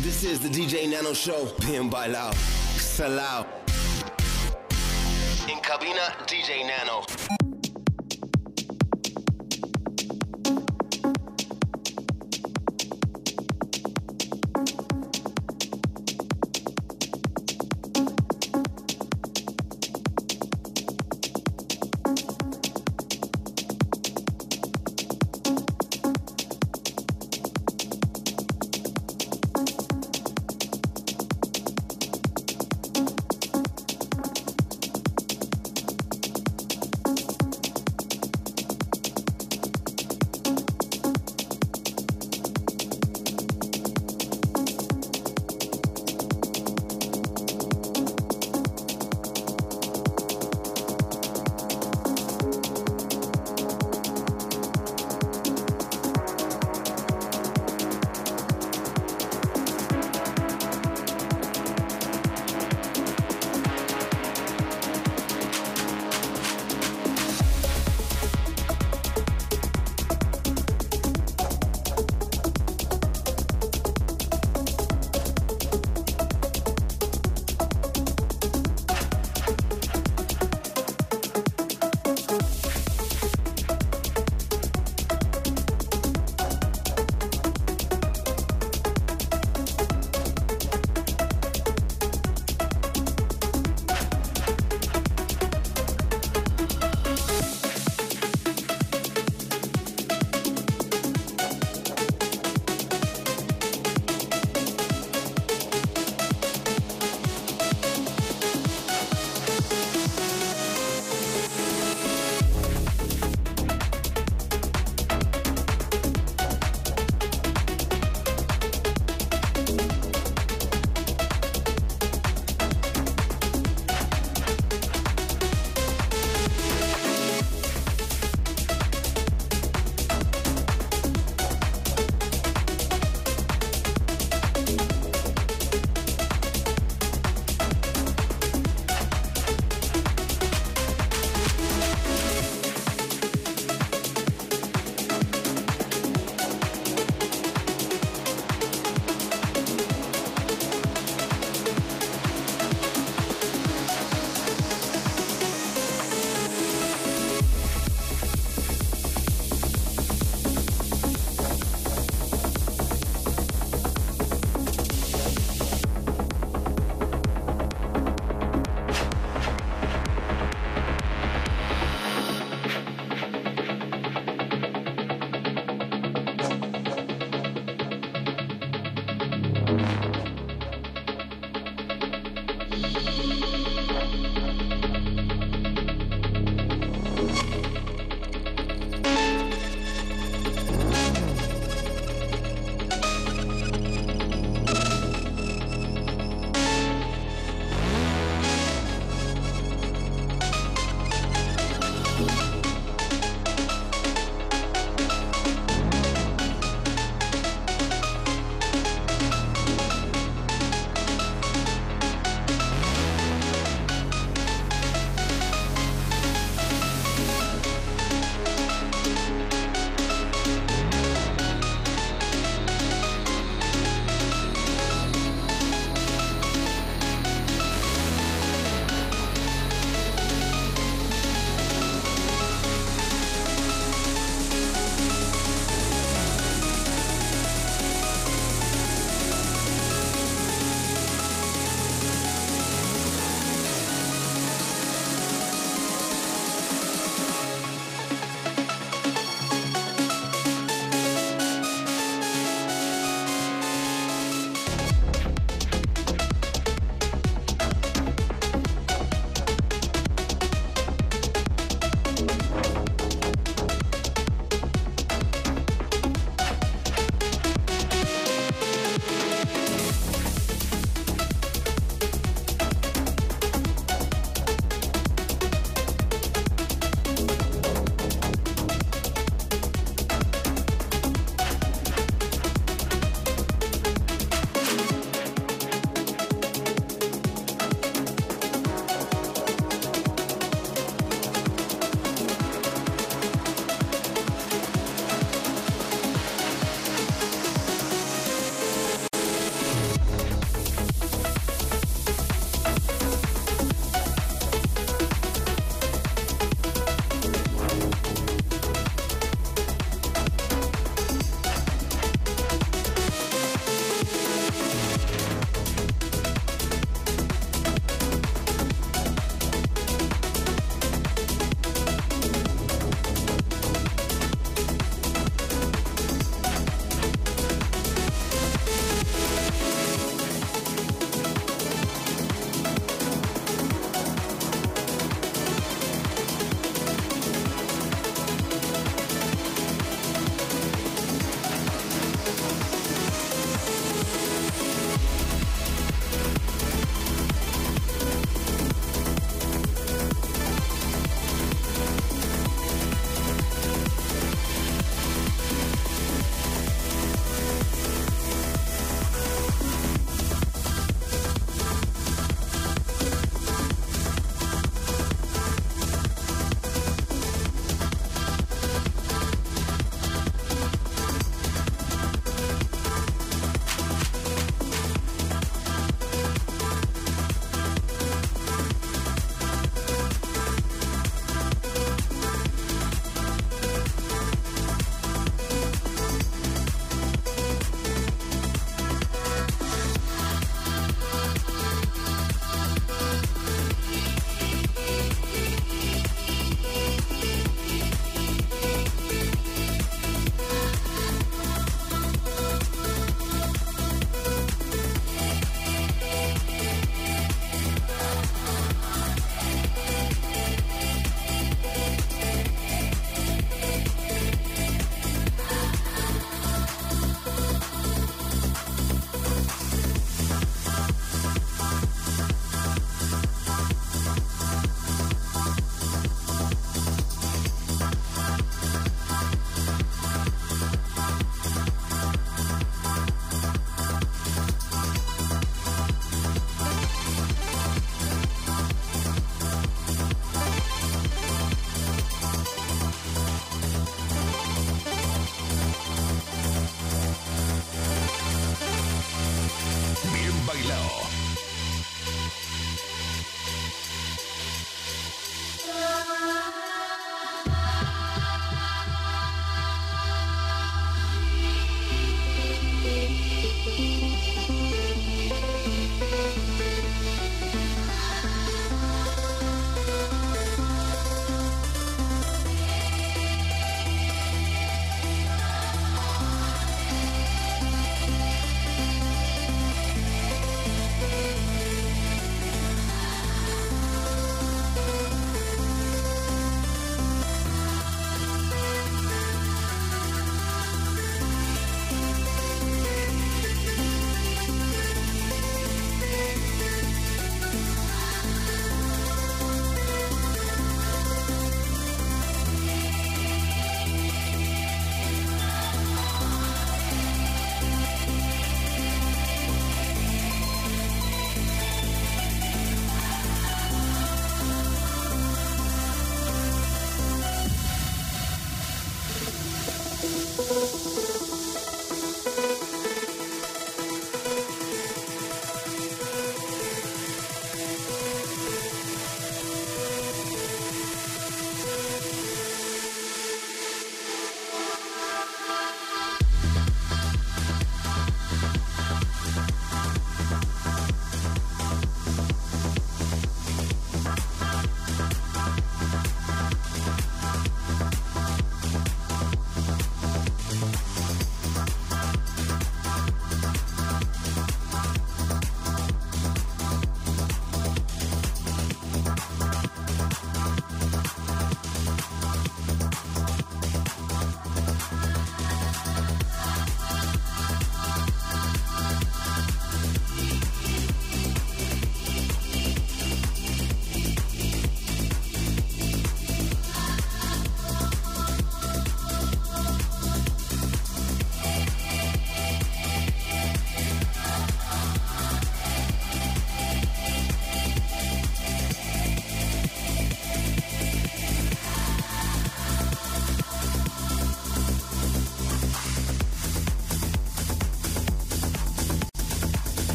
This is the DJ Nano Show. Bien bailao. Salao. In cabina, DJ Nano.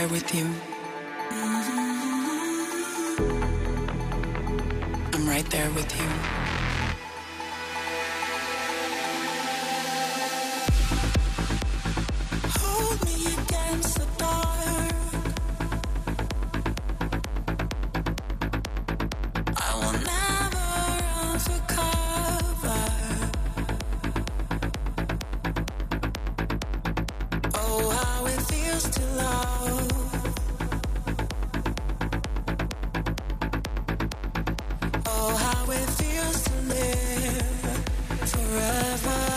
there with you. I'm right there with you. Hold me against the dark. I will never run for cover. Oh, how it feels to love. Just to live forever.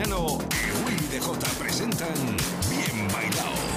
DJ Nano y Willy DJ presentan Bien Bailado.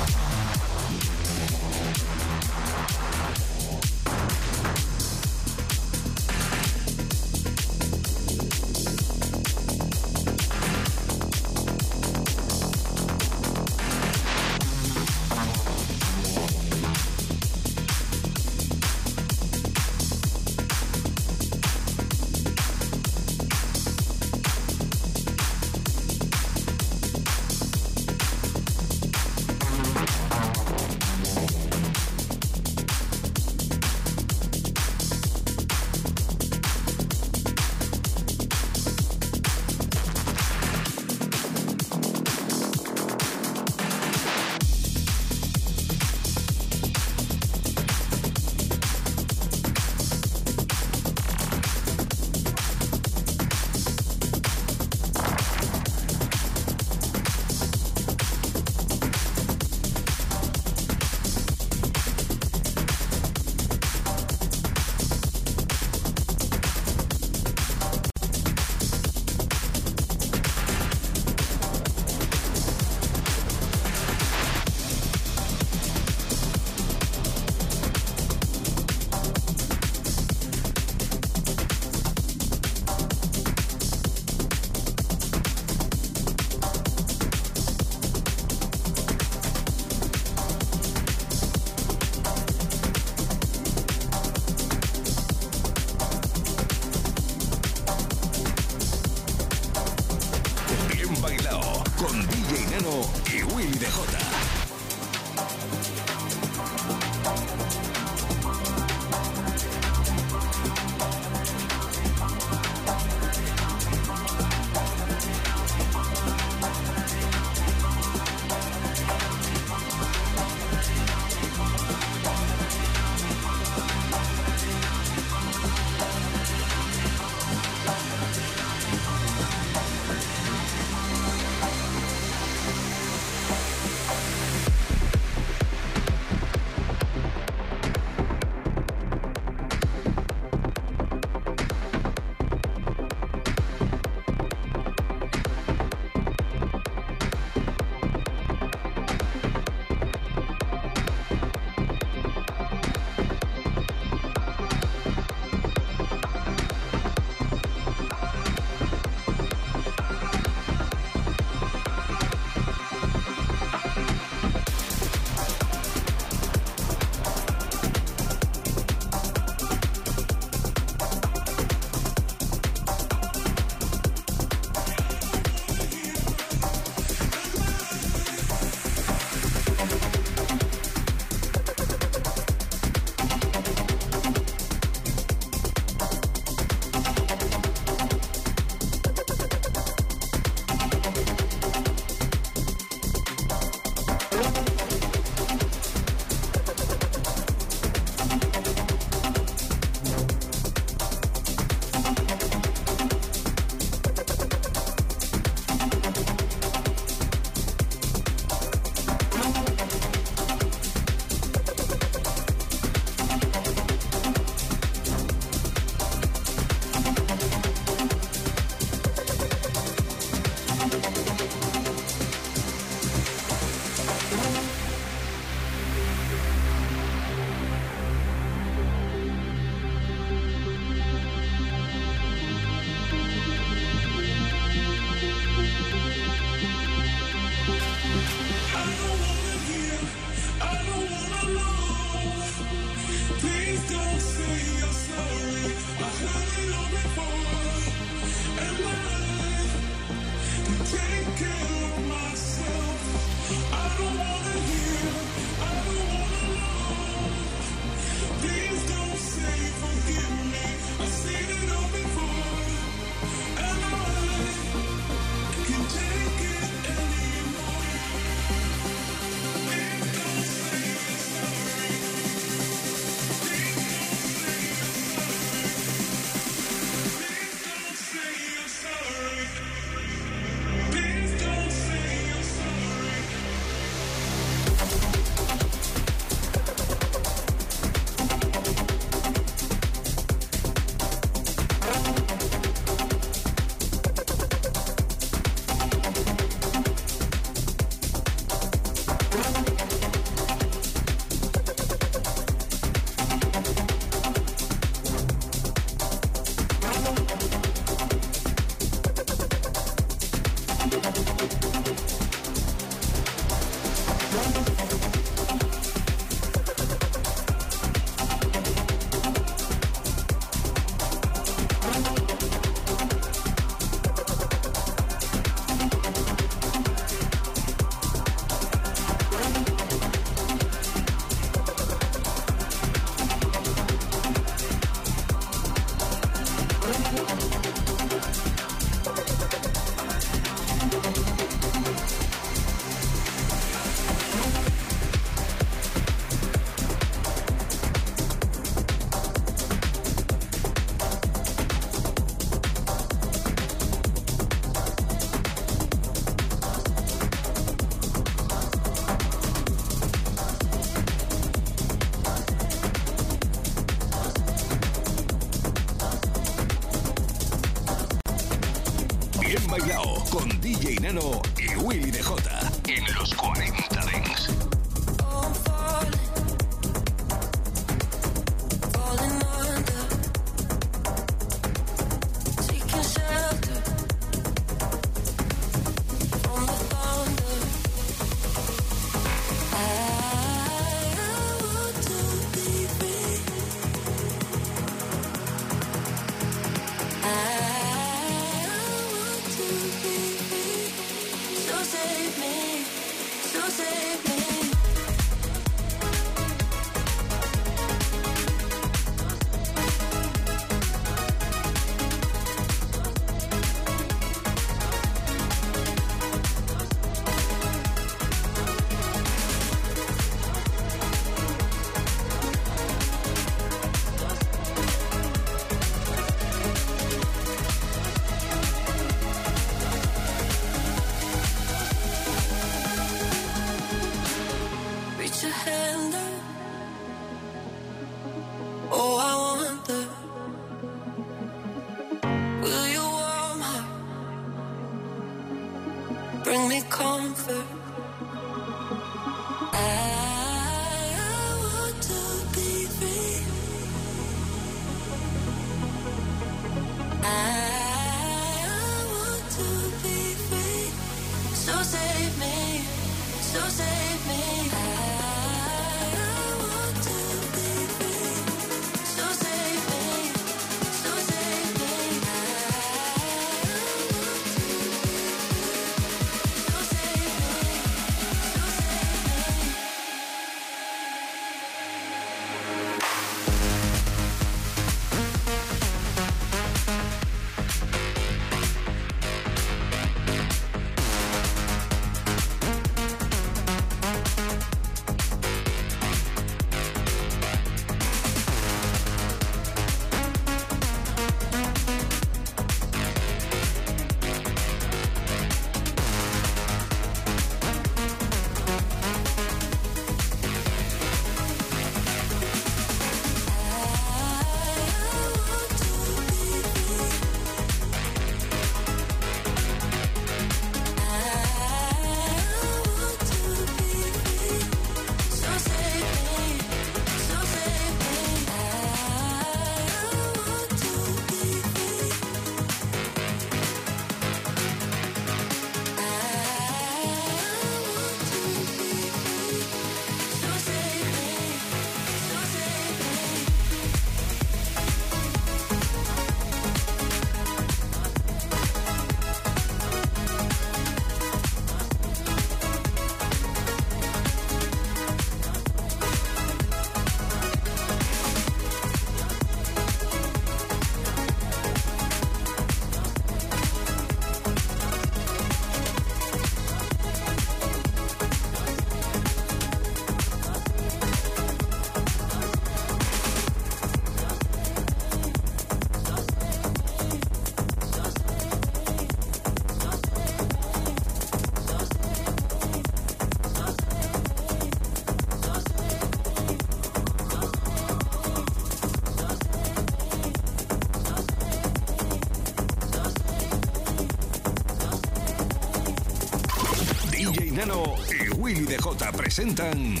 presenta presentan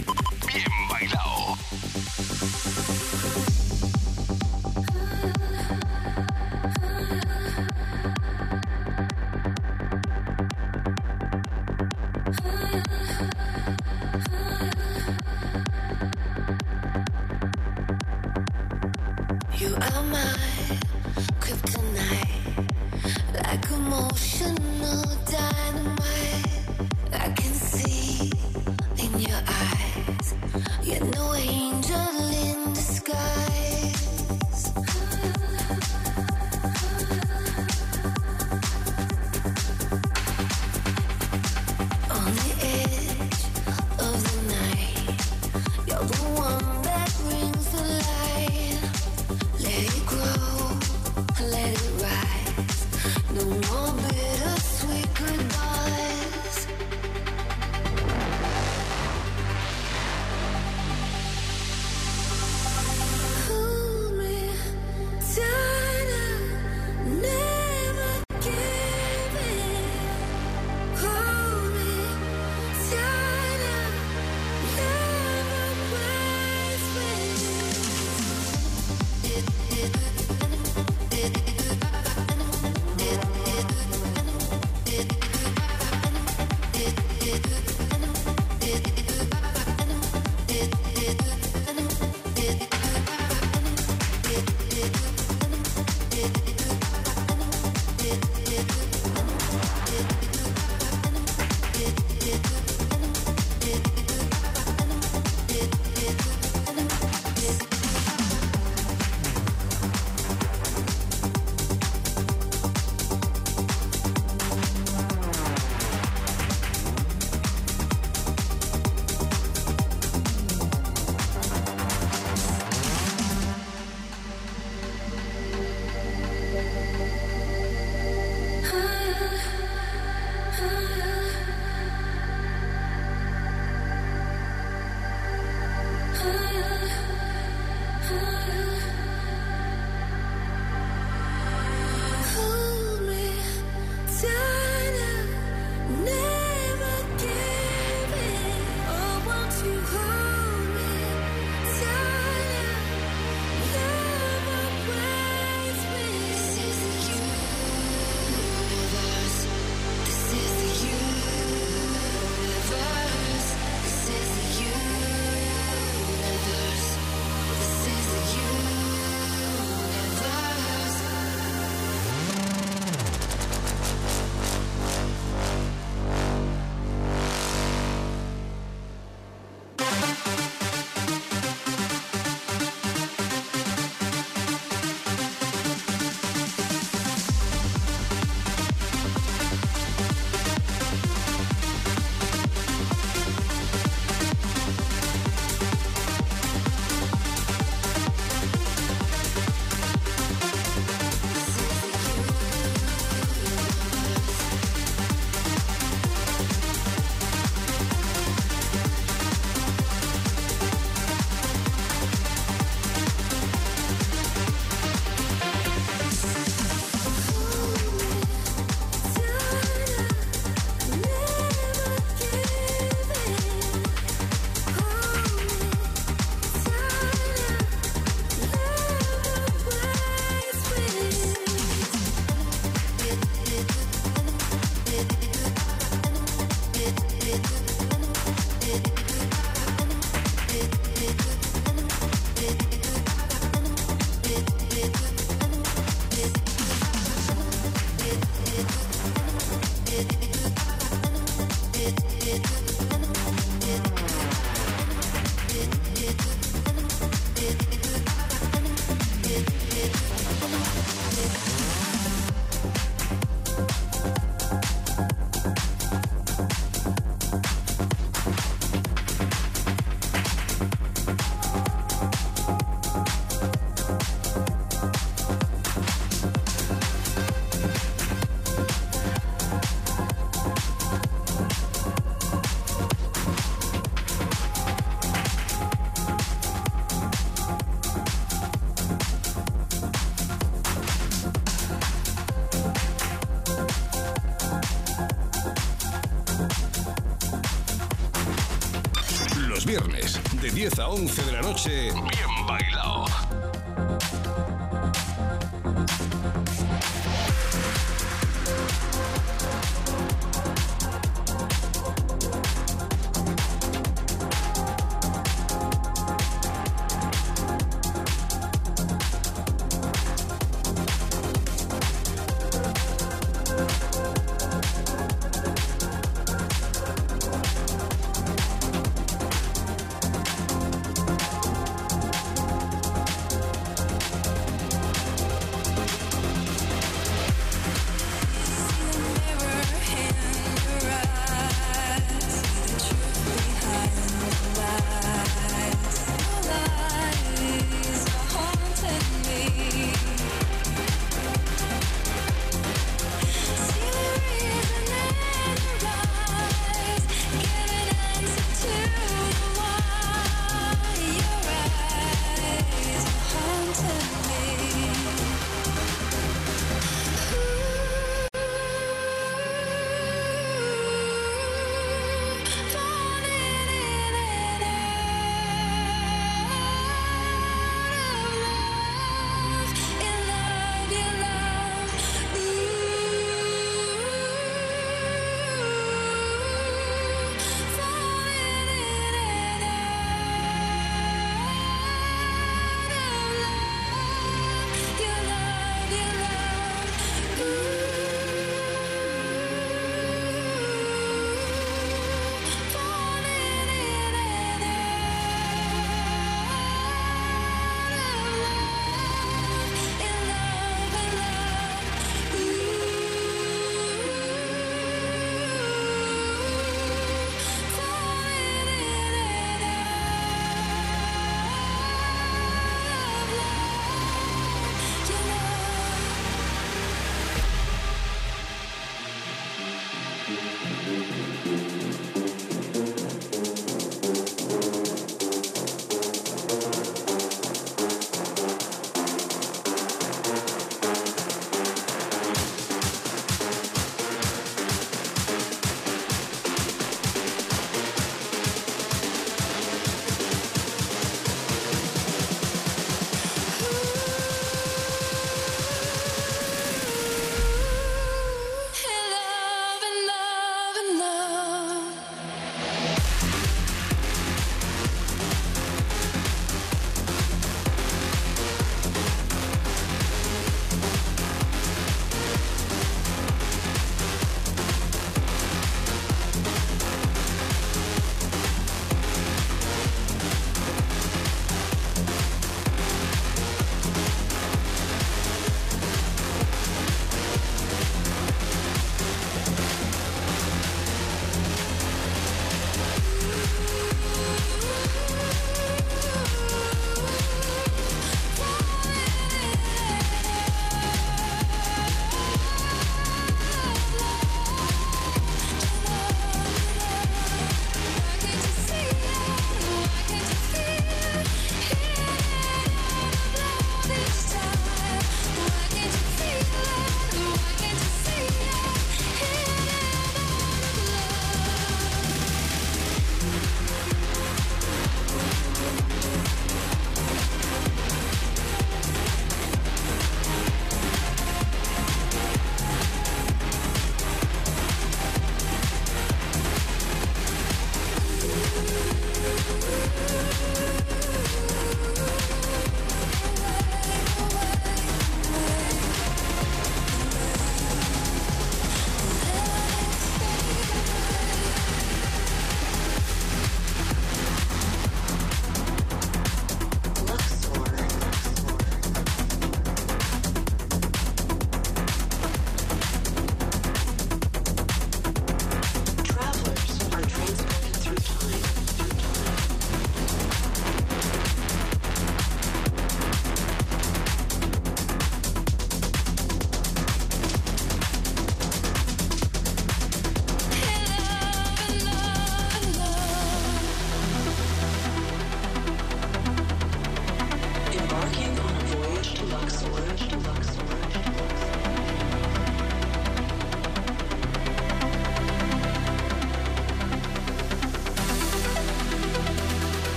11 de la noche,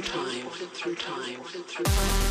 through time, through time, through time.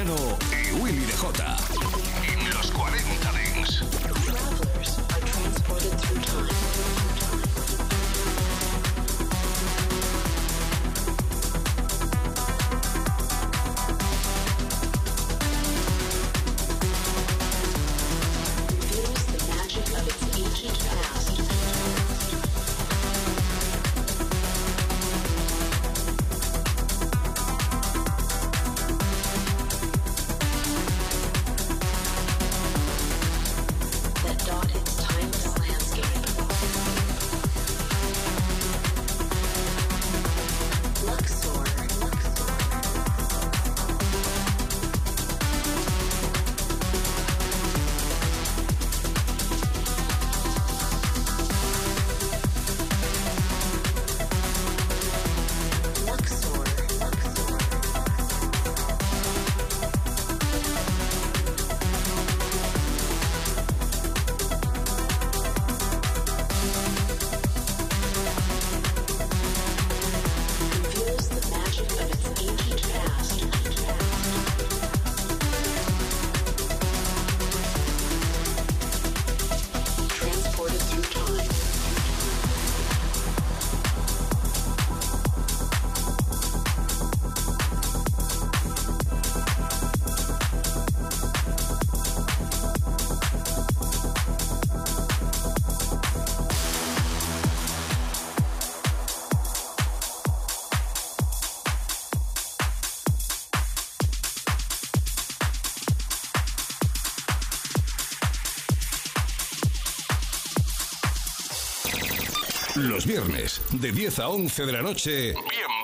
Y Willy de Jota. En los 40 Dings. Los viernes, de 10 a 11 de la noche, bien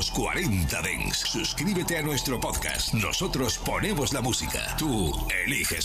los 40 Dents. Suscríbete a nuestro podcast. Nosotros ponemos la música. Tú eliges